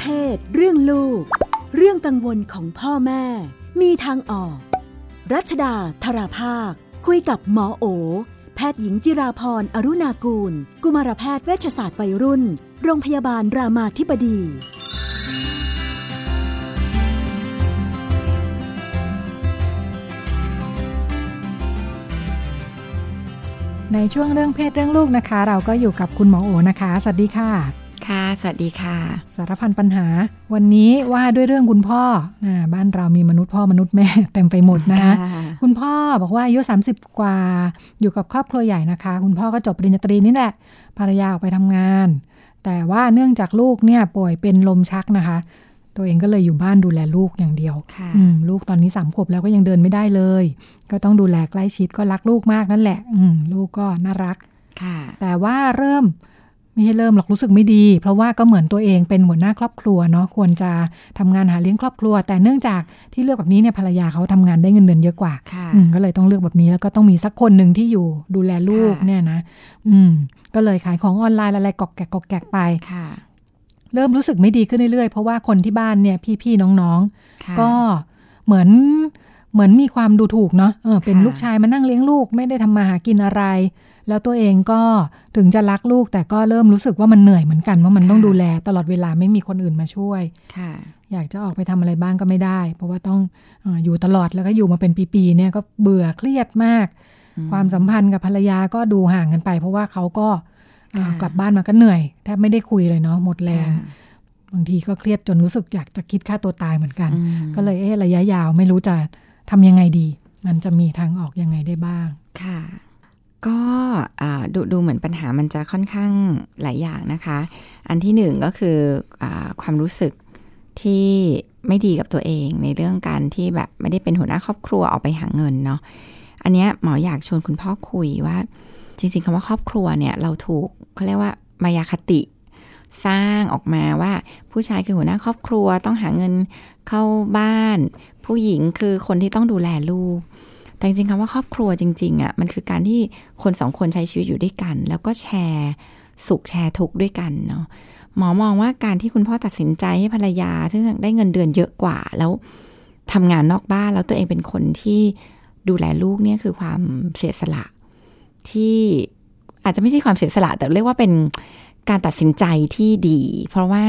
เพศ เรื่องลูก เรื่องกังวลของพ่อแม่ มีทางออก รัชดาธราภาค คุยกับหมอโอ แพทย์หญิงจิราพรอรุณากูล กุมารแพทย์เวชศาสตร์วัยรุ่น โรงพยาบาลรามาธิบดีในช่วงเรื่องเพศเรื่องลูกนะคะ เราก็อยู่กับคุณหมอโอนะคะ สวัสดีค่ะ ค่ะ สวัสดีค่ะ สารพันปัญหา วันนี้ว่าด้วยเรื่องคุณพ่ออบ้านเรามีมนุษย์พ่อมนุษย์แม่เต็มไปหมดนะคะ คุณพ่อบอกว่าอายุ 30 กว่า อยู่กับครอบครัวใหญ่นะคะ คุณพ่อก็จบปริญญาตรีนี่แหละ ภรรยาออกไปทำงาน แต่ว่าเนื่องจากลูกเนี่ยป่วยเป็นลมชักนะคะ ตัวเองก็เลยอยู่บ้านดูแลลูกอย่างเดียวค่ะอืมลูกตอนนี้สามขวบแล้วก็ยังเดินไม่ได้เลย ก็ต้องดูแลใกล้ชิดก็รักลูกมากนั่นแหละอืมลูกก็น่ารักค่ะแต่ว่าเริ่ม ไม่ใช่เริ่มหรอกรู้สึกไม่ดี เพราะว่าก็เหมือนตัวเองเป็นหัวหน้าครอบครัวเนาะควรจะทำงานหาเลี้ยงครอบครัว แต่เนื่องจากที่เลือกแบบนี้เนี่ยภรรยาเขาทำงานได้เงินเดือนเยอะกว่าค่ะอืมก็เลยต้องเลือกแบบนี้แล้วก็ต้องมีสักคนหนึ่งที่อยู่ดูแลลูกค่ะเนี่ยนะ อืม ก็เลยขายของออนไลน์อะไรกอกแกกกอกแกกไปค่ะ เริ่มรู้สึกไม่ดีขึ้นเรื่อยๆเพราะว่าคนที่บ้านเนี่ย พี่ๆน้องๆค่ะก็เหมือนเหมือนมีความดูถูกเนาะเออเป็นค่ะลูกชายมานั่งเลี้ยงลูก ไม่ได้ทำมาหากินอะไร แล้วตัวเองก็ถึงจะรักลูกแต่ก็เริ่มรู้สึกว่ามันเหนื่อยเหมือนกันว่ามันต้องดูแลตลอดเวลาไม่มีคนอื่นมาช่วยค่ะ อยากจะออกไปทำอะไรบ้างก็ไม่ได้ เพราะว่าต้องเอออยู่ตลอดแล้วก็อยู่มาเป็นปีๆเนี่ยก็เบื่อเครียดมากอืมความสัมพันธ์กับภรรยาก็ดูห่างกันไป เพราะว่าเขาก็เอ่อค่ะกลับบ้านมาก็เหนื่อยแทบไม่ได้คุยเลยเนาะหมดแรงค่ะบางทีก็เครียดจนรู้สึกอยากจะคิดฆ่าตัวตายเหมือนกันอืมก็เลยเอ๊ะระยะยาวไม่รู้จะทำยังไงดี มันจะมีทางออกยังไงได้บ้าง ค่ะ ก็ดูดูเหมือนปัญหามันจะค่อนข้างหลายอย่างนะคะ อันที่หนึ่งก็คืออความรู้สึกที่ไม่ดีกับตัวเองในเรื่องการที่แบบไม่ได้เป็นหัวหน้าครอบครัวออกไปหาเงินเนาะ อันเนี้ยหมออยากชวนคุณพ่อคุยว่า จริง ๆคำว่าครอบครัวเนี่ยเราถูกเขาเรียกว่ามายาคติสร้างออกมาว่าผู้ชายคือหัวหน้าครอบครัวต้องหาเงินเข้าบ้าน ผู้หญิงคือคนที่ต้องดูแลลูก แต่จริงๆคำว่าครอบครัวจริงๆอะ่ะมันคือการที่คนสองคนใช้ชีวิตอยู่ด้วยกัน แล้วก็แชร์สุขแชร์ทุกข์ด้วยกันเนาะหมอมองว่าการที่คุณพ่อตัดสินใจให้ภรรยา ซึ่งได้เงินเดือนเยอะกว่า แล้วทำงานนอกบ้านแล้วตัวเองเป็นคนที่ดูแลลูกเนี่ยคือความเสียสละที่อาจจะไม่ใช่ความเสียสละ แต่เรียกว่าเป็นการตัดสินใจที่ดี เพราะว่า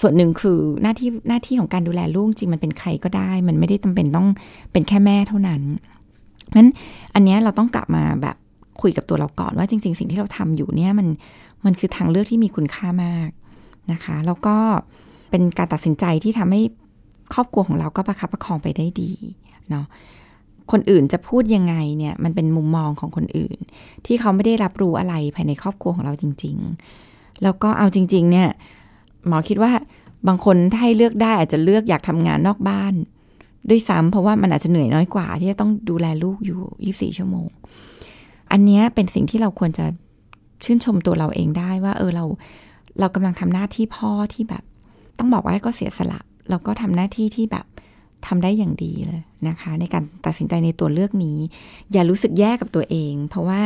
ส่วนหนึ่งคือหน้าที่หน้าที่ของการดูแลลูกจริงมันเป็นใครก็ได้ มันไม่ได้จำเป็นต้องเป็นแค่แม่เท่านั้น นั้นอันนี้เราต้องกลับมาแบบคุยกับตัวเราก่อนว่าจริง ๆ สิ่งที่เราทำอยู่เนี่ยมันมันคือทางเลือกที่มีคุณค่ามากนะคะ แล้วก็เป็นการตัดสินใจที่ทำให้ครอบครัวของเราก็ประคับประคองไปได้ดีเนาะคนอื่นจะพูดยังไงเนี่ยมันเป็นมุมมองของคนอื่น ที่เขาไม่ได้รับรู้อะไรภายในครอบครัวของเราจริง ๆ แล้วก็เอาจริง ๆ เนี่ยหมอคิดว่าบางคนถ้าให้เลือกได้อาจจะเลือกอยากทำงานนอกบ้าน ด้วยซ้ำเพราะว่ามันอาจจะเหนื่อยน้อยกว่า ที่จะต้องดูแลลูกอยู่ 24 ชั่วโมง อันนี้เป็นสิ่งที่เราควรจะชื่นชมตัวเราเองได้ว่า เออเราเรากำลังทำหน้าที่พ่อที่แบบ ต้องบอกว่าก็เสียสละแล้วก็ทำหน้าที่ที่แบบทำได้อย่างดีเลยนะคะ ในการตัดสินใจในตัวเลือกนี้ อย่ารู้สึกแย่กับตัวเอง เพราะว่า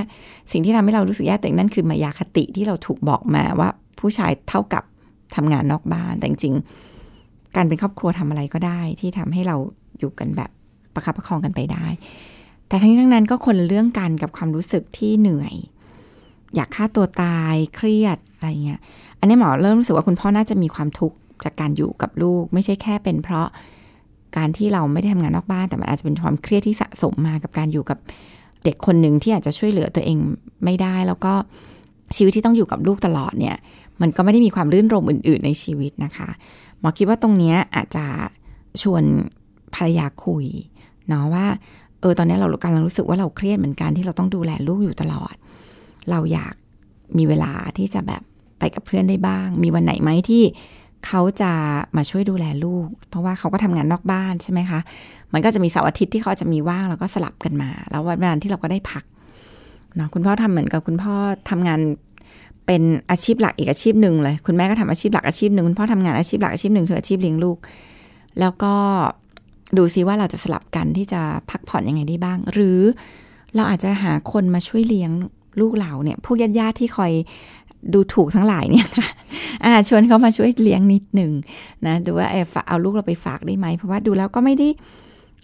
สิ่งที่ทำให้เรารู้สึกแย่ตัวเองนั่นคือมายาคติที่เราถูกบอกมาว่าผู้ชายเท่ากับทำงานนอกบ้านแต่จริงการเป็นครอบครัวทำอะไรก็ได้ ที่ทำให้เรา อยู่กันแบบประคับประคองกันไปได้ แต่ทั้งนี้ทั้งนั้นก็คนเรื่องกันกับความรู้สึกที่เหนื่อย อยากฆ่าตัวตายเครียดอะไรเงี้ย อันนี้หมอเริ่มรู้สึกว่าคุณพ่อน่าจะมีความทุกข์จากการอยู่กับลูก ไม่ใช่แค่เป็นเพราะการที่เราไม่ได้ทำงานนอกบ้าน แต่มันอาจจะเป็นความเครียดที่สะสมมากับการอยู่กับเด็กคนหนึ่งที่อาจจะช่วยเหลือตัวเองไม่ได้ แล้วก็ชีวิตที่ต้องอยู่กับลูกตลอดเนี่ย มันก็ไม่ได้มีความรื่นรมอื่น ๆ ในชีวิตนะคะ หมอคิดว่าตรงเนี้ยอาจจะชวน ภรรยาคุยเนาะว่าเออตอนนี้เรากำลังรู้สึกว่าเราเครียดเหมือนกันที่เราต้องดูแลลูกอยู่ตลอด เราอยากมีเวลาที่จะแบบไปกับเพื่อนได้บ้าง มีวันไหนไหมที่เขาจะมาช่วยดูแลลูก เพราะว่าเขาก็ทำงานนอกบ้านใช่ไหมคะ มันก็จะมีเสาร์อาทิตย์ที่เขาจะมีว่างแล้วก็สลับกันมา แล้ววันเวลาที่เราก็ได้พักเนาะคุณพ่อทำเหมือนกับคุณพ่อทำงานเป็นอาชีพหลักอีกอาชีพหนึ่งเลย คุณแม่ก็ทำอาชีพหลักอาชีพหนึ่งคุณพ่อทำงานอาชีพหลักอาชีพหนึ่งคืออาชีพเลี้ยงลูก แล้วก็ ดูซิว่าเราจะสลับกันที่จะพักผ่อนยังไงได้บ้าง หรือเราอาจจะหาคนมาช่วยเลี้ยงลูกเราเนี่ยพวกญาติๆที่คอยดูถูกทั้งหลายเนี่ยค่ะอ่าชวนเขามาช่วยเลี้ยงนิดหนึ่งนะ ดูว่าเออเอาลูกเราไปฝากได้ไหม เพราะว่าดูแล้วก็ไม่ได้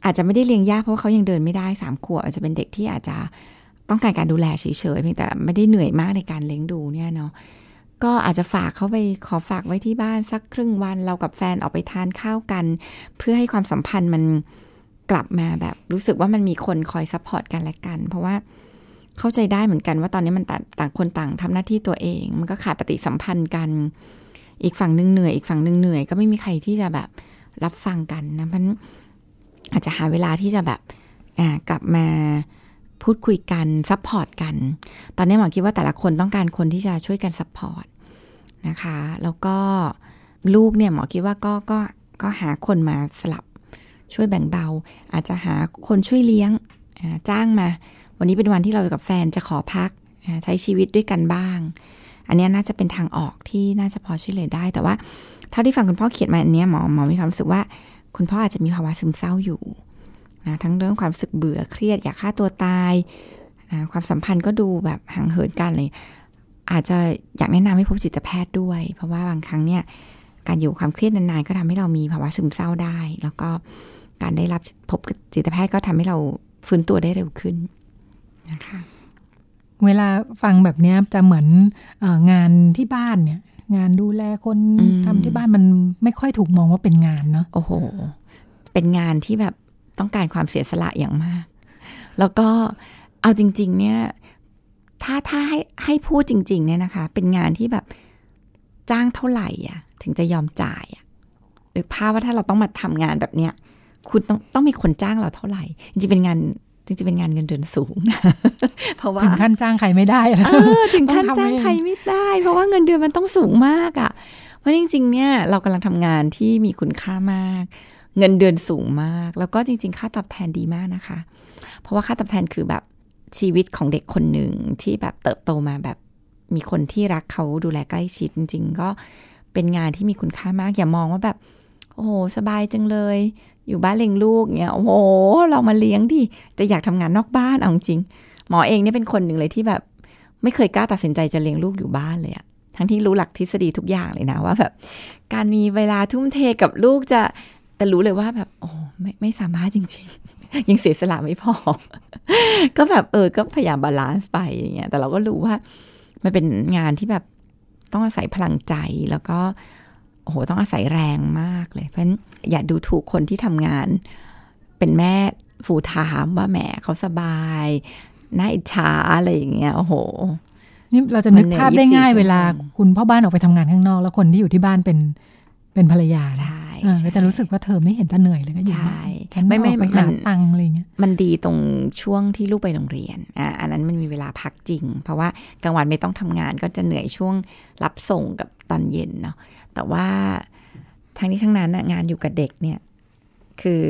อาจจะไม่ได้เลี้ยงยากเพราะว่าเขายังเดินไม่ได้สามขวบอาจจะเป็นเด็กที่อาจจะต้องการการดูแลเฉยๆเพียงแต่ไม่ได้เหนื่อยมากในการเลี้ยงดูเนี่ยเนาะ ก็อาจจะฝากเขาไปขอฝากไว้ที่บ้านสักครึ่งวันเรากับแฟนออกไปทานข้าวกัน เพื่อให้ความสัมพันธ์มันกลับมาแบบ รู้สึกว่ามันมีคนคอย support กันและกัน เพราะว่าเข้าใจได้เหมือนกันว่าตอนนี้มันต่างคนต่างทำหน้าที่ตัวเอง มันก็ขาดปฏิสัมพันธ์กัน อีกฝั่งหนึ่งเหนื่อยอีกฝั่งหนึ่งเหนื่อยก็ไม่มีใครที่จะแบบรับฟังกันนะมันอาจจะหาเวลาที่จะแบบกลับมาพูดคุยกัน support กัน ตอนนี้หมอคิดว่าแต่ละคนต้องการคนที่จะช่วยกัน support นะคะ แล้วก็ลูกเนี่ยหมอคิดว่าก็ก็ก็หาคนมาสลับช่วยแบ่งเบา อาจจะหาคนช่วยเลี้ยงจ้างมา วันนี้เป็นวันที่เรากับแฟนจะขอพักใช้ชีวิตด้วยกันบ้าง อันนี้น่าจะเป็นทางออกที่น่าจะพอช่วยเหลือได้ แต่ว่าเท่าที่ฟังคุณพ่อเขียนมาอันนี้หมอหมอมีความรู้สึกว่า คุณพ่ออาจจะมีภาวะซึมเศร้าอยู่นะทั้งเรื่องความสึกเบื่อเครียดอยากฆ่าตัวตายนะความสัมพันธ์ก็ดูแบบห่างเหินกันเลย อาจจะอยากแนะนำให้พบจิตแพทย์ด้วย เพราะว่าบางครั้งเนี่ยการอยู่ความเครียดนานๆ ก็ทำให้เรามีภาวะซึมเศร้าได้ แล้วก็การได้รับพบจิตแพทย์ก็ทำให้เราฟื้นตัวได้เร็วขึ้นนะคะเวลาฟังแบบนี้จะเหมือนงานที่บ้านเนี่ย งานดูแลคนทำที่บ้านมันไม่ค่อยถูกมองว่าเป็นงานเนาะโอ้โห เป็นงานที่แบบต้องการความเสียสละอย่างมาก แล้วก็เอาจริง ๆ เนี่ย ถ้าถ้าให้ให้พูดจริง ๆ เนี่ยนะคะ เป็นงานที่แบบจ้างเท่าไหร่อะ ถึงจะยอมจ่ายอะหรือภาพว่าถ้าเราต้องมาทำงานแบบเนี้ย คุณต้องต้องมีคนจ้างเราเท่าไหร่ จริงๆเป็นงานจริงๆเป็นงานเงินเดือนสูงนะเพราะว่าถึงขั้นจ้างใครไม่ได้เออถึงขั้นจ้างใครไม่ได้ เพราะว่าเงินเดือนมันต้องสูงมากอะ เพราะจริง ๆ เนี่ยเรากำลังทำงานที่มีคุณค่ามาก เงินเดือนสูงมาก แล้วก็จริง ๆ ค่าตอบแทนดีมากนะคะ เพราะว่าค่าตอบแทนคือแบบ ชีวิตของเด็กคนหนึ่งที่แบบเติบโตมาแบบมีคนที่รักเขาดูแลใกล้ชิดจริง ๆ ก็เป็นงานที่มีคุณค่ามาก อย่ามองว่าแบบ โอ้โห สบายจังเลย อยู่บ้านเลี้ยงลูกเนี่ยโอ้โห เรามาเลี้ยงดิจะอยากทำงานนอกบ้านเอาจริง หมอเองเนี่ยเป็นคนหนึ่งเลยที่แบบ ไม่เคยกล้าตัดสินใจจะเลี้ยงลูกอยู่บ้านเลยอะทั้งที่รู้หลักทฤษฎีทุกอย่างเลยนะว่าแบบ การมีเวลาทุ่มเทกับลูกจะ แต่รู้เลยว่าแบบ โอ้ไม่ไม่สามารถจริง ๆ ยังเสียสละไม่พอ ก็แบบเออ ก็พยายาม balance ไปอย่างเงี้ยแต่เราก็รู้ว่า มันเป็นงานที่แบบต้องอาศัยพลังใจแล้วก็โอ้โหต้องอาศัยแรงมากเลย เพราะฉะนั้นอย่าดูถูกคนที่ทำงาน เป็นแม่ฟูทามว่าแหมเขาสบายน่าอิจฉาอะไรอย่างเงี้ยโอ้โหนี่เราจะนึกภาพได้ง่ายเวลา คุณพ่อบ้านออกไปทำงานข้างนอก แล้วคนที่อยู่ที่บ้านเป็นเป็นภรรยาใช่ ก็จะรู้สึกว่าเธอไม่เห็นจะเหนื่อยเลยก็อยู่ฉันไม่ไม่ไปหาตังอะไรเงี้ยมันดีตรงช่วงที่ลูกไปโรงเรียนอ่าอันนั้นมันมีเวลาพักจริง เพราะว่ากลางวันไม่ต้องทำงานก็จะเหนื่อยช่วงรับส่งกับตอนเย็นเนาะแต่ว่าทั้งนี้ทั้งนั้นงานอยู่กับเด็กเนี่ย คือ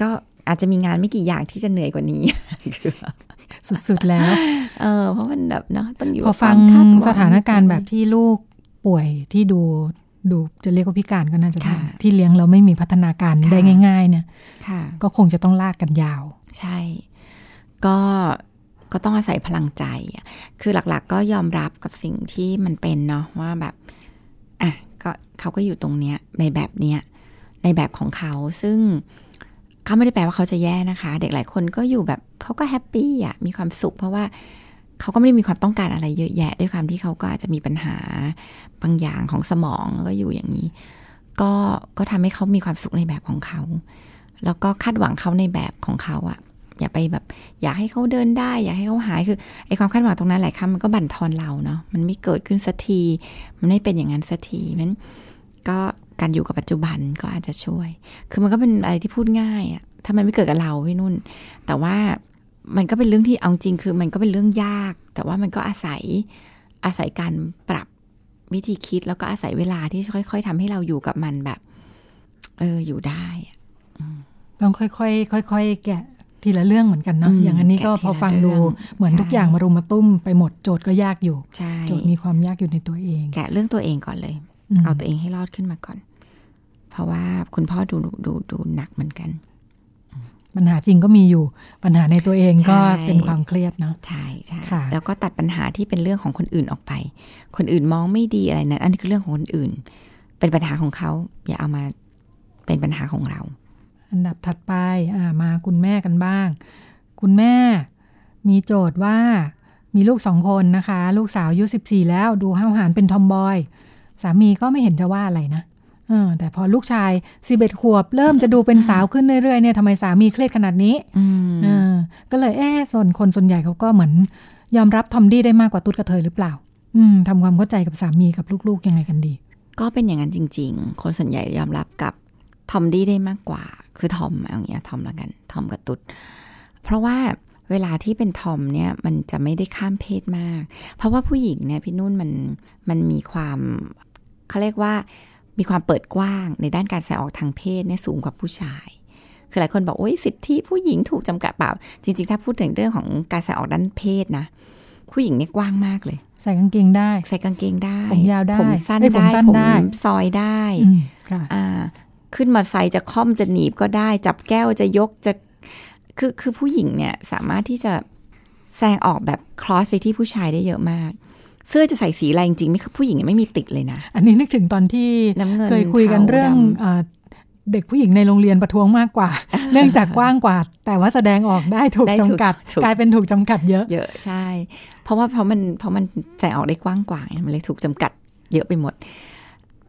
ก็อาจจะมีงานไม่กี่อย่างที่จะเหนื่อยกว่านี้คือสุดๆแล้ว เออเพราะมันแบบเนาะต้องอยู่พอฟังสถานการณ์แบบที่ลูกป่วยที่ดู ดูจะเรียกว่าพิการก็น่าจะที่เลี้ยงเราไม่มีพัฒนาการได้ง่าย ๆ เนี่ยก็คงจะต้องลากกันยาว ใช่ ก็ก็ต้องอาศัยพลังใจ คือหลักๆ ก็ยอมรับกับสิ่งที่มันเป็นเนาะว่าแบบอะก็เขาก็อยู่ตรงเนี้ยในแบบเนี้ยในแบบของเขาซึ่งเขาไม่ได้แปลว่าเขาจะแย่นะคะ เด็กหลายคนก็อยู่แบบเขาก็แฮปปี้อะมีความสุขเพราะว่า เขาก็ไม่ได้มีความต้องการอะไรเยอะแยะ ด้วยความที่เขาก็อาจจะมีปัญหาบางอย่างของสมองแล้วก็อยู่อย่างนี้ ก็ก็ทำให้เขามีความสุขในแบบของเขา แล้วก็คาดหวังเขาในแบบของเขาอะอย่าไปแบบ อยากให้เขาเดินได้ อยากให้เขาหายคือไอ้ความคาดหวังตรงนั้นหลายครั้งมันก็บั่นทอนเราเนาะมันไม่เกิดขึ้นสักที มันไม่เป็นอย่างนั้นสักทีมันก็การอยู่กับปัจจุบันก็อาจจะช่วย คือมันก็เป็นอะไรที่พูดง่ายอะถ้ามันไม่เกิดกับเราพี่นุ่น แต่ว่า มันก็เป็นเรื่องที่เอาจริงคือมันก็เป็นเรื่องยาก แต่ว่ามันก็อาศัยอาศัยการปรับวิธีคิดแล้วก็อาศัยเวลาที่ค่อยๆทำให้เราอยู่กับมันแบบ เอออยู่ได้ต้องค่อยๆค่อยๆแกะทีละเรื่องเหมือนกันเนาะอย่างอันนี้ก็พอฟังดูเหมือนทุกอย่างมารุมมาตุ้มไปหมดโจทย์ก็ยากอยู่โจทย์มีความยากอยู่ในตัวเอง แกะเรื่องตัวเองก่อนเลย เอาตัวเองให้รอดขึ้นมาก่อน เพราะว่าคุณพ่อดูดูดูหนักเหมือนกัน ปัญหาจริงก็มีอยู่ ปัญหาในตัวเองก็เป็นความเครียดเนาะใช่ใช่แล้วก็ตัดปัญหาที่เป็นเรื่องของคนอื่นออกไป คนอื่นมองไม่ดีอะไรนั้นอันนี้คือเรื่องของคนอื่น เป็นปัญหาของเขาอย่าเอามาเป็นปัญหาของเรา อันดับถัดไปอ่ามาคุณแม่กันบ้าง คุณแม่มีโจทย์ว่ามีลูกสองคนนะคะ ลูกสาวอายุสิบสี่แล้วดูห้าวหาญเป็นทอมบอย สามีก็ไม่เห็นจะว่าอะไรนะ แต่พอลูกชายสิบเอ็ดขวบ เริ่มจะดูเป็นสาวขึ้นเรื่อยๆเนี่ยทำไมสามีเครียดขนาดนี้ก็เลยเอ๊ส่วนคนส่วนใหญ่เขาก็เหมือน ยอมรับทอมดี้ได้มากกว่าตุ๊ดกระเทยหรือเปล่า อืมทำความเข้าใจกับสามีกับลูกๆยังไงกันดี ก็เป็นอย่างนั้นจริง ๆ คนส่วนใหญ่ยอมรับกับทอมดี้ได้มากกว่า คือทอมอย่างเงี้ยทอมละกันทอมกับตุ๊ดเพราะว่าเวลาที่เป็นทอมเนี่ยมันจะไม่ได้ข้ามเพศมาก เพราะว่าผู้หญิงเนี่ยพี่นุ่นมันมันมีความเขาเรียกว่า มีความเปิดกว้างในด้านการแสดงออกทางเพศเนี่ยสูงกว่าผู้ชาย คือหลายคนบอกโอ้ยสิทธิผู้หญิงถูกจำกัดเปล่า จริง ๆ ถ้าพูดถึงเรื่องของการแสดงออกด้านเพศนะ ผู้หญิงเนี่ยกว้างมากเลย ใส่กางเกงได้ ใส่กางเกงได้ ผมยาวได้ ผมสั้นได้ ผมซอยได้อ่าขึ้นมาใส่จะค่อมจะหนีบก็ได้ จับแก้วจะยกจะ คือคือผู้หญิงเนี่ยสามารถที่จะแสดงออกแบบคลอสไปที่ผู้ชายได้เยอะมาก เสื้อจะใส่สีอะไรจริงๆไม่ผู้หญิงไม่มีติดเลยนะ อันนี้นึกถึงตอนที่เคยคุยกันเรื่องเด็กผู้หญิงในโรงเรียนประท้วงมากกว่า เนื่องจากกว้างกว่า แต่ว่าแสดงออกได้ถูกจำกัด กลายเป็นถูกจำกัดเยอะ เยอะใช่ เพราะว่าเพราะมันเพราะมันแสดงออกได้กว้างกว่ามันเลยถูกจำกัดเยอะไปหมด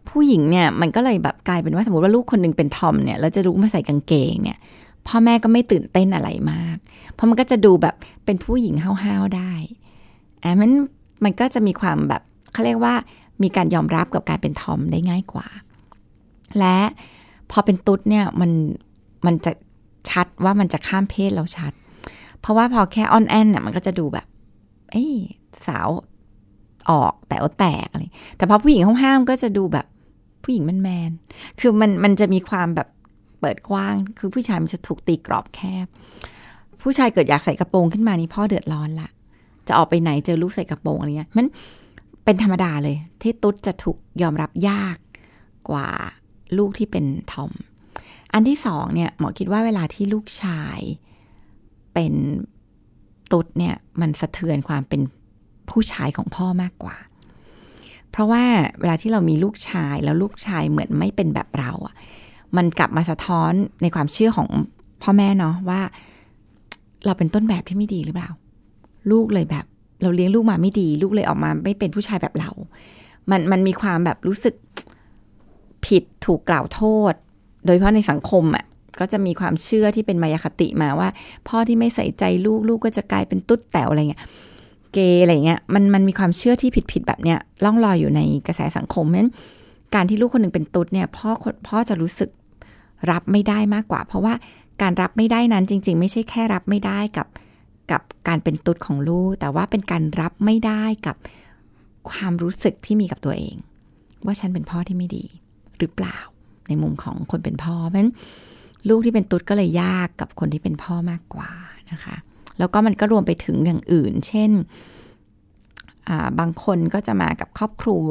ผู้หญิงเนี่ยมันก็เลยแบบกลายเป็นว่าสมมติว่าลูกคนนึงเป็นทอมเนี่ยแล้วจะรู้มาใส่กางเกงเนี่ย พ่อแม่ก็ไม่ตื่นเต้นอะไรมาก เพราะมันก็จะดูแบบเป็นผู้หญิงห้าวๆได้อะมัน มันก็จะมีความแบบเขาเรียกว่ามีการยอมรับกับการเป็นทอมได้ง่ายกว่า และพอเป็นตุ๊ดเนี่ยมันมันจะชัดว่ามันจะข้ามเพศเราชัด เพราะว่าพอแค่ออนแอนเนี่ยมันก็จะดูแบบ เอ้สาวออกแต่อแตกอะไรแต่พอผู้หญิงห้ามก็จะดูแบบผู้หญิงแมนแมนคือมันมันจะมีความแบบเปิดกว้าง คือผู้ชายมันจะถูกตีกรอบแคบ ผู้ชายเกิดอยากใส่กระโปรงขึ้นมานี่พ่อเดือดร้อนละ จะออกไปไหนเจอลูกใส่กระโปรงอะไรเงี้ยมันเป็นธรรมดาเลย ที่ตุ๊ดจะถูกยอมรับยากกว่าลูกที่เป็นทอม อันที่สองเนี่ยหมอคิดว่าเวลาที่ลูกชายเป็นตุ๊ดเนี่ยมันสะเทือนความเป็นผู้ชายของพ่อมากกว่า เพราะว่าเวลาที่เรามีลูกชายแล้วลูกชายเหมือนไม่เป็นแบบเราอะมันกลับมาสะท้อนในความเชื่อของพ่อแม่เนาะว่า เราเป็นต้นแบบที่ไม่ดีหรือเปล่า ลูกเลยแบบ เราเลี้ยงลูกมาไม่ดี ลูกเลยออกมาไม่เป็นผู้ชายแบบเรา มันมันมีความแบบรู้สึกผิดถูกกล่าวโทษ โดยเฉพาะในสังคมอะ่ะก็จะมีความเชื่อที่เป็นมายาคติมาว่า พ่อที่ไม่ใส่ใจลูกลูกก็จะกลายเป็นตุ๊ดแต๋วอะไรเงี้ยเกย์อะไรเงี้ยมันมันมีความเชื่อที่ผิดผิดแบบเนี้ยล่องลอยอยู่ในกระแสสังคมนั้นการที่ลูกคนหนึ่งเป็นตุ๊ดเนี่ยพ่อพ่อจะรู้สึกรับไม่ได้มากกว่า เพราะว่าการรับไม่ได้นั้นจริง ๆ ไม่ใช่แค่รับไม่ได้กับ กับการเป็นตุ๊ดของลูก แต่ว่าเป็นการรับไม่ได้กับความรู้สึกที่มีกับตัวเอง ว่าฉันเป็นพ่อที่ไม่ดีหรือเปล่า ในมุมของคนเป็นพ่อเพราะฉะนั้นลูกที่เป็นตุ๊ดก็เลยยากกับคนที่เป็นพ่อมากกว่านะคะ แล้วก็มันก็รวมไปถึงอย่างอื่น เช่นบางคนก็จะมากับครอบครัว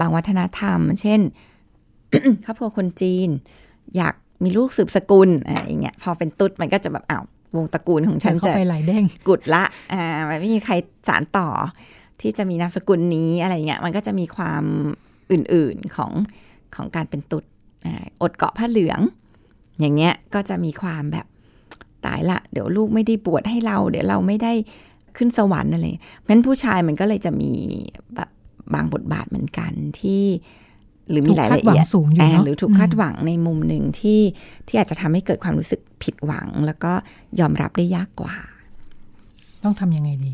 บางวัฒนธรรม เช่นครอบครัวคนจีน อยากมีลูกสืบสกุลอะไรเงี้ยพอเป็นตุ๊ดมันก็จะแบบอ้าว วงตระกูลของฉันจะไปหลายเด้งกุดละอ่าไม่มีใครสารต่อ ที่จะมีนามสกุลนี้อะไรเงี้ยมันก็จะมีความอื่นๆของของการเป็นตุดอดเกาะผ้าเหลือง อย่างเงี้ยก็จะมีความแบบตายละ เดี๋ยวลูกไม่ได้ปวดให้เรา เดี๋ยวเราไม่ได้ขึ้นสวรรค์อะไรเพราะนั้นผู้ชายมันก็เลยจะมีแบบบางบทบาทเหมือนกันที่ หรือมีหลายละเอียดสูงอยู่หรือถูกคาดหวังในมุมหนึ่งที่ที่อาจจะทำให้เกิดความรู้สึกผิดหวัง แล้วก็ยอมรับได้ยากกว่า ต้องทำยังไงดี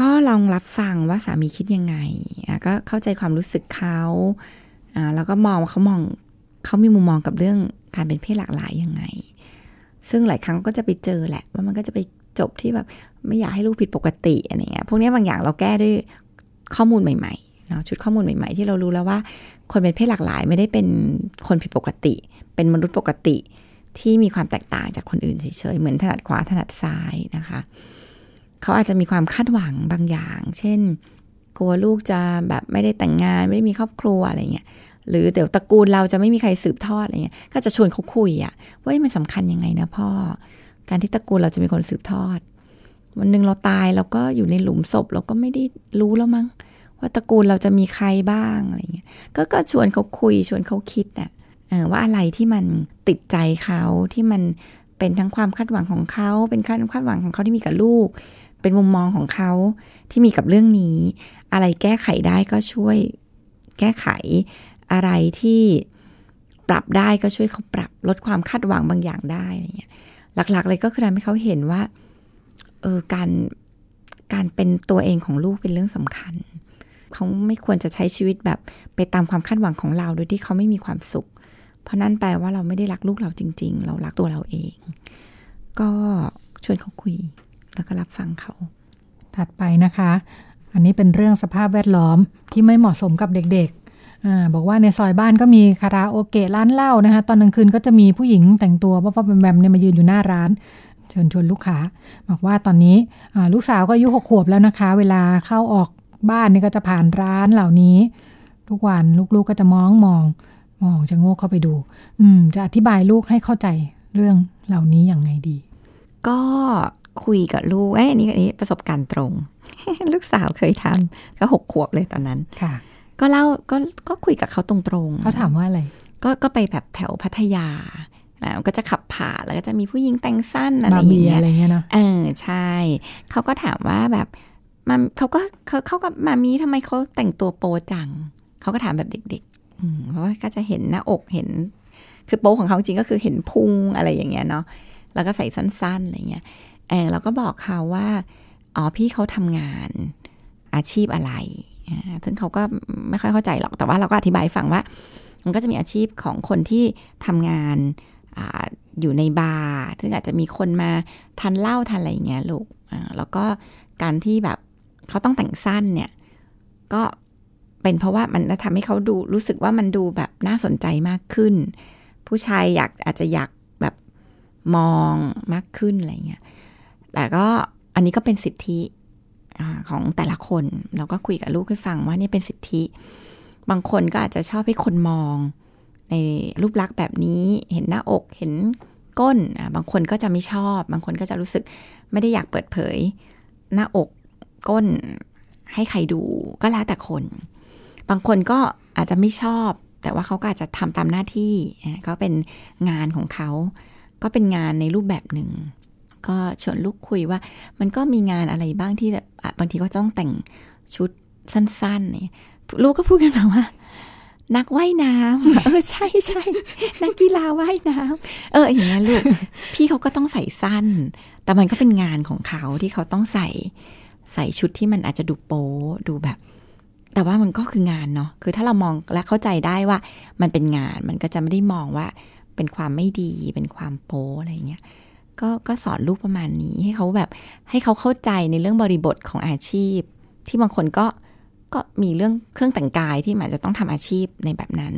ก็ลองรับฟังว่าสามีคิดยังไงก็เข้าใจความรู้สึกเขาแล้วก็มองเขามองเขามีมุมมองกับเรื่องการเป็นเพศหลากหลายยังไง ซึ่งหลายครั้งก็จะไปเจอแหละ ว่ามันก็จะไปจบที่แบบไม่อยากให้ลูกผิดปกติอะไรเงี้ยพวกนี้บางอย่างเราแก้ด้วยข้อมูลใหม่ ๆ เนาะชุดข้อมูลใหม่ ๆ ที่เรารู้แล้วว่า คนเป็นเพศหลากหลาย ไม่ได้เป็นคนผิดปกติ เป็นมนุษย์ปกติที่มีความแตกต่างจากคนอื่นเฉยๆเหมือนถนัดขวาถนัดซ้ายนะคะเขาอาจจะมีความคาดหวังบางอย่าง เช่น กลัวลูกจะแบบไม่ได้แต่งงาน ไม่ได้มีครอบครัวอะไรเงี้ยหรือเดี๋ยวตระกูลเราจะไม่มีใครสืบทอดอะไรเงี้ยก็จะชวนเขาคุยอะว่ามันสำคัญยังไงนะพ่อ การที่ตระกูลเราจะมีคนสืบทอด วันหนึ่งเราตายเราก็อยู่ในหลุมศพเราก็ไม่ได้รู้แล้วมั้ง ว่าตระกูลเราจะมีใครบ้างอะไรเงี้ยก็ก็ชวนเขาคุยชวนเขาคิดนะ่ะว่าอะไรที่มันติดใจเขาที่มันเป็นทั้งความคาดหวังของเขา เป็นคาดคาดหวังของเขาที่มีกับลูก เป็นมุมมองของเขาที่มีกับเรื่องนี้ อะไรแก้ไขได้ก็ช่วยแก้ไขอะไรที่ปรับได้ก็ช่วยเขาปรับลดความคาดหวังบางอย่างได้อะไรเงี้ยหลักๆ เลยก็คือทำให้เขาเห็นว่าเออการการเป็นตัวเองของลูกเป็นเรื่องสำคัญ เขาไม่ควรจะใช้ชีวิตแบบไปตามความคาดหวังของเราโดยที่เขาไม่มีความสุข เพราะนั่นแปลว่าเราไม่ได้รักลูกเราจริง ๆ เรารักตัวเราเอง ก็ชวนเขาคุย แล้วก็รับฟังเขา ถัดไปนะคะ อันนี้เป็นเรื่องสภาพแวดล้อมที่ไม่เหมาะสมกับเด็กๆอบอกว่าในซอยบ้านก็มีคาราโอเกะร้านเหล้านะคะ ตอนกลางคืนก็จะมีผู้หญิงแต่งตัวว่าๆแบมๆเนี่ยมายืนอยู่หน้าร้าน เชิญชวนลูกค้า บอกว่าตอนนี้ลูกสาวก็อายุหกขวบแล้วนะคะ เวลาเข้าออก บ้านนี่ก็จะผ่านร้านเหล่านี้ ทุกวันลูกๆก็จะมองมอง มองจะโง่เข้าไปดู อืม จะอธิบายลูกให้เข้าใจเรื่องเหล่านี้อย่างไงดี ก็คุยกับลูกเอ้ยอันนี้อันนี้ประสบการณ์ตรง ลูกสาวเคยทำก็หกขวบเลยตอนนั้นค่ะ ก็เล่าก็ก็คุยกับเขาตรงๆเขาถามว่าอะไร ก็ก็ไปแบบแถวพัทยาก็จะขับผ่านแล้วก็จะมีผู้หญิงแต่งสั้นอะไรอย่างเงี้ยอะไรเงี้ยเนาะเออใช่ เขาก็ถามว่าแบบ มันเขาก็เขาเขากับมามีทำไมเขาแต่งตัวโปจัง เขาก็ถามแบบเด็กๆเพราะว่าก็จะเห็นหน้าอกเห็น คือโปของเขาจริงก็คือเห็นพุงอะไรอย่างเงี้ยเนาะแล้วก็ใส่สั้นๆอะไรเงี้ยเออเราก็บอกเขาว่าอ๋อพี่เขาทำงานอาชีพอะไรซึ่งเขาก็ไม่ค่อยเข้าใจหรอก แต่ว่าเราก็อธิบายฟังว่า มันก็จะมีอาชีพของคนที่ทำงานออยู่ในบาร์ ซึ่งอาจจะมีคนมาทานเหล้าทานอะไรอย่างเงี้ยลูกแล้วก็การที่แบบ เขาต้องแต่งสั้นเนี่ย ก็เป็นเพราะว่ามันทำให้เขาดูรู้สึกว่ามันดูแบบน่าสนใจมากขึ้น ผู้ชายอยากอาจจะอยากแบบมองมากขึ้นอะไรเงี้ยแต่ก็อันนี้ก็เป็นสิทธิของแต่ละคนเราก็คุยกับลูกให้ฟังว่านี่เป็นสิทธิ บางคนก็อาจจะชอบให้คนมอง ในรูปลักษณ์แบบนี้เห็นหน้าอกเห็นก้นบางคนก็จะไม่ชอบ บางคนก็จะรู้สึกไม่ได้อยากเปิดเผย หน้าอก ก้นให้ใครดูก็แล้วแต่คน บางคนก็อาจจะไม่ชอบ แต่ว่าเขาก็อาจจะทำตามหน้าที่ก็เป็นงานของเขา ก็เป็นงานในรูปแบบหนึ่ง ก็ชวนลูกคุยว่า มันก็มีงานอะไรบ้างที่บางทีก็ต้องแต่งชุดสั้นๆเนี่ยลูกก็พูดกันมาว่า นักว่ายน้ำเออใช่ใช่นักกีฬาว่ายน้ำเอออย่างนี้ลูก พี่เขาก็ต้องใส่สั้น แต่มันก็เป็นงานของเขาที่เขาต้องใส่ ใส่ชุดที่มันอาจจะดูโป๊ดูแบบ แต่ว่ามันก็คืองานเนาะคือถ้าเรามองและเข้าใจได้ว่ามันเป็นงานมันก็จะไม่ได้มองว่าเป็นความไม่ดี เป็นความโป๊อะไรเงี้ยก็ก็สอนลูกประมาณนี้ให้เขาแบบให้เขาเข้าใจในเรื่องบริบทของอาชีพ ที่บางคนก็ก็มีเรื่องเครื่องแต่งกายที่มันจะต้องทำอาชีพในแบบนั้น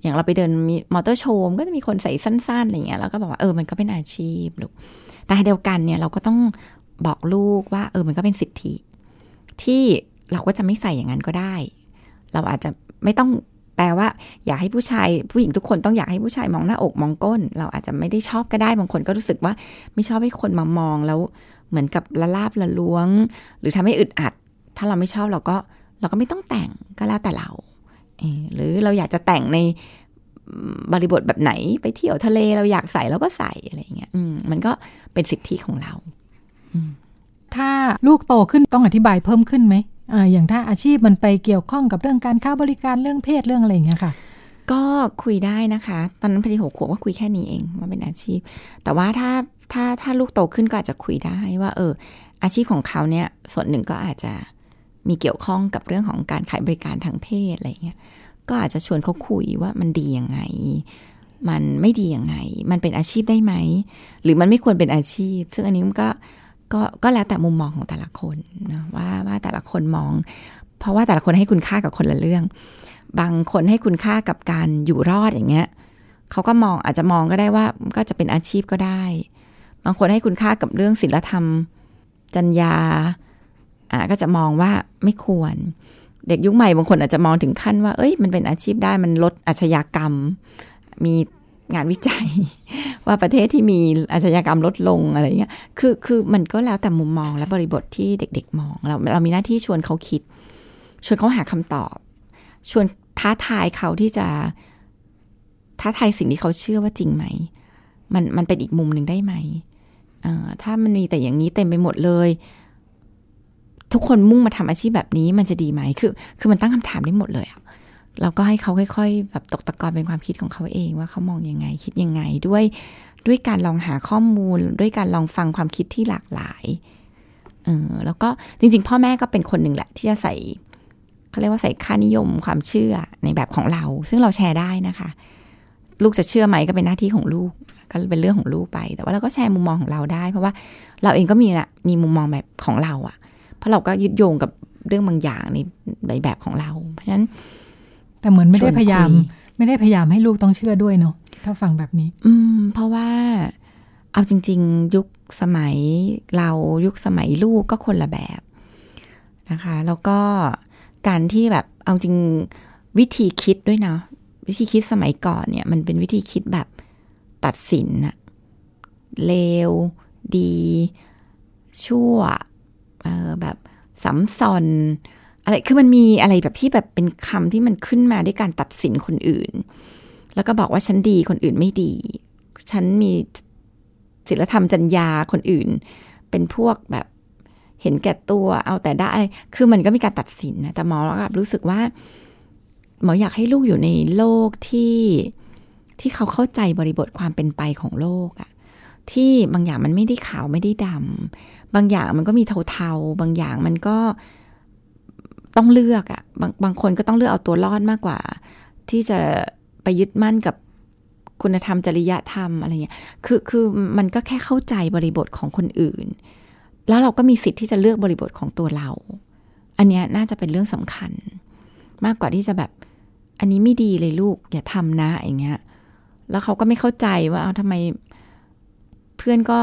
อย่างเราไปเดินมีมอเตอร์โชว์ก็จะมีคนใส่สั้นๆอะไรเงี้ยแล้วก็บอกว่าเออมันก็เป็นอาชีพลูกแต่เดียวกันเนี่ยเราก็ต้อง บอกลูกว่า เออมันก็เป็นสิทธิ ที่เราก็จะไม่ใส่อย่างนั้นก็ได้ เราอาจจะไม่ต้องแปลว่า อยากให้ผู้ชาย ผู้หญิงทุกคนต้องอยากให้ผู้ชายมองหน้าอกมองก้น เราอาจจะไม่ได้ชอบก็ได้บางคนก็รู้สึกว่า ไม่ชอบให้คนมามองแล้วเหมือนกับละลาบละล้วง หรือทำให้อึดอัด ถ้าเราไม่ชอบเราก็เราก็ไม่ต้องแต่งก็แล้วแต่เราหรือเราอยากจะแต่งในบริบทแบบไหนไปเที่ยวทะเลเราอยากใส่เราก็ใส่อะไรเงี้ยมันก็เป็นสิทธิของเรา ถ้าลูกโตขึ้นต้องอธิบายเพิ่มขึ้นไหมออย่างถ้าอาชีพมันไปเกี่ยวข้องกับเรื่องการค้าบริการเรื่องเพศเรื่องอะไรอย่างเงี้ยค่ะ ก็คุยได้นะคะ ตอนนั้นพอดีหกขวบก็คุยแค่นี้เองว่าเป็นอาชีพ แต่ว่าถ้าถ้าถ้าลูกโตขึ้นก็อาจจะคุยได้ว่า เออ อาชีพของเขาเนี่ยส่วนหนึ่งก็อาจจะมีเกี่ยวข้องกับเรื่องของการขายบริการทางเพศอะไรเงี้ย ก็อาจจะชวนเขาคุยว่ามันดียังไง มันไม่ดียังไง มันเป็นอาชีพได้ไหม หรือมันไม่ควรเป็นอาชีพ ซึ่งอันนี้มันก็ ก็ก็แล้วแต่มุมมองของแต่ละคนนะว่าว่าแต่ละคนมอง เพราะว่าแต่ละคนให้คุณค่ากับคนละเรื่อง บางคนให้คุณค่ากับการอยู่รอดอย่างเงี้ยเขาก็มองอาจจะมองก็ได้ว่าก็จะเป็นอาชีพก็ได้ บางคนให้คุณค่ากับเรื่องศีลธรรม จัญญาอ่าก็จะมองว่าไม่ควร เด็กยุคใหม่บางคนอาจจะมองถึงขั้นว่า เอ้ยมันเป็นอาชีพได้มันลดอาชญากรรม มี งานวิจัย ว่าประเทศที่มีอาชญากรรมลดลงอะไรเงี้ย คือคือมันก็แล้วแต่มุมมองและบริบทที่เด็ก ๆ มอง เราเรามีหน้าที่ชวนเขาคิด ชวนเขาหาคำตอบ ชวนท้าทายเขาที่จะ ท้าทายสิ่งที่เขาเชื่อว่าจริงไหม มันมันเป็นอีกมุมหนึ่งได้ไหมถ้ามันมีแต่อย่างนี้เต็มไปหมดเลย ทุกคนมุ่งมาทำอาชีพแบบนี้มันจะดีไหมคือ คือมันตั้งคำถามได้หมดเลยอะ เราก็ให้เขาค่อย ๆ แบบตกตะกอนเป็นความคิดของเขาเองว่าเขามองยังไงคิดยังไงด้วยด้วยการลองหาข้อมูล ด้วยการลองฟังความคิดที่หลากหลายเออแล้วก็จริง ๆ พ่อแม่ก็เป็นคนหนึ่งแหละ ที่จะใส่เขาเรียกว่าใส่ค่านิยมความเชื่อในแบบของเรา ซึ่งเราแชร์ได้นะคะ ลูกจะเชื่อไหมก็เป็นหน้าที่ของลูกก็เป็นเรื่องของลูกไป แต่ว่าเราก็แชร์มุมมองของเราได้ เพราะว่าเราเองก็มีนะมีมุมมองแบบของเราอะเพราะเราก็ยึดโยงกับเรื่องบางอย่างในแบบของเรา เพราะฉะนั้น แต่เหมือนไม่ได้พยายาม ไม่ได้พยายามให้ลูกต้องเชื่อด้วยเนาะถ้าฟังแบบนี้ อืม เพราะว่าเอาจริง ๆ ยุคสมัยเรายุคสมัยลูกก็คนละแบบนะคะ แล้วก็การที่แบบเอาจริงวิธีคิดด้วยนะวิธีคิดสมัยก่อนเนี่ย มันเป็นวิธีคิดแบบตัดสินอะเลว ดี ชั่วแบบสัมซอน อะไรคือมันมีอะไรแบบที่แบบเป็นคำที่มันขึ้นมาด้วยการตัดสินคนอื่น แล้วก็บอกว่าฉันดีคนอื่นไม่ดี ฉันมีศีลธรรมจัญญาคนอื่น เป็นพวกแบบเห็นแก่ตัวเอาแต่ได้ คือมันก็มีการตัดสินนะแต่หมอแล้วก็รู้สึกว่าหมออยากให้ลูกอยู่ในโลกที่ที่เขาเข้าใจบริบทความเป็นไปของโลกอะที่บางอย่างมันไม่ได้ขาวไม่ได้ดำบางอย่างมันก็มีเทาๆ บางอย่างมันก็ ต้องเลือกอะบางบางคนก็ต้องเลือกเอาตัวรอดมากกว่า ที่จะไปยึดมั่นกับคุณธรรมจริยธรรมอะไรเงี้ย คือคือมันก็แค่เข้าใจบริบทของคนอื่น แล้วเราก็มีสิทธิ์ที่จะเลือกบริบทของตัวเรา อันเนี้ยน่าจะเป็นเรื่องสำคัญ มากกว่าที่จะแบบ อันนี้ไม่ดีเลยลูก อย่าทำนะอย่างเงี้ย แล้วเขาก็ไม่เข้าใจว่าเอาทำไม เพื่อนก็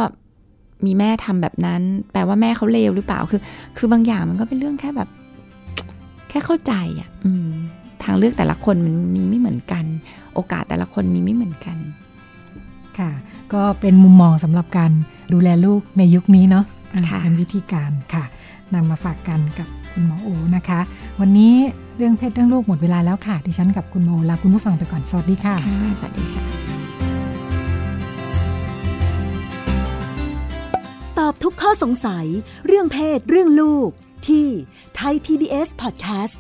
มีแม่ทำแบบนั้น แปลว่าแม่เขาเลวหรือเปล่า คือ คือบางอย่างมันก็เป็นเรื่องแค่แบบ ค่เข้าใจอะทางเลือกแต่ละคนมันมีไม่เหมือนกัน โอกาสแต่ละคนมีไม่เหมือนกัน ค่ะ ก็เป็นมุมมองสำหรับการดูแลลูกในยุคนี้เนาะเป็นวิธีการค่ะนำมาฝากกันกับคุณหมอโอนะคะ วันนี้เรื่องเพศเรื่องลูกหมดเวลาแล้วค่ะ ดิฉันกับคุณโมลาคุณผู้ฟังไปก่อน สวัสดีค่ะ สวัสดีค่ะ ตอบทุกข้อสงสัย เรื่องเพศเรื่องลูก ที่ Thai PBS Podcast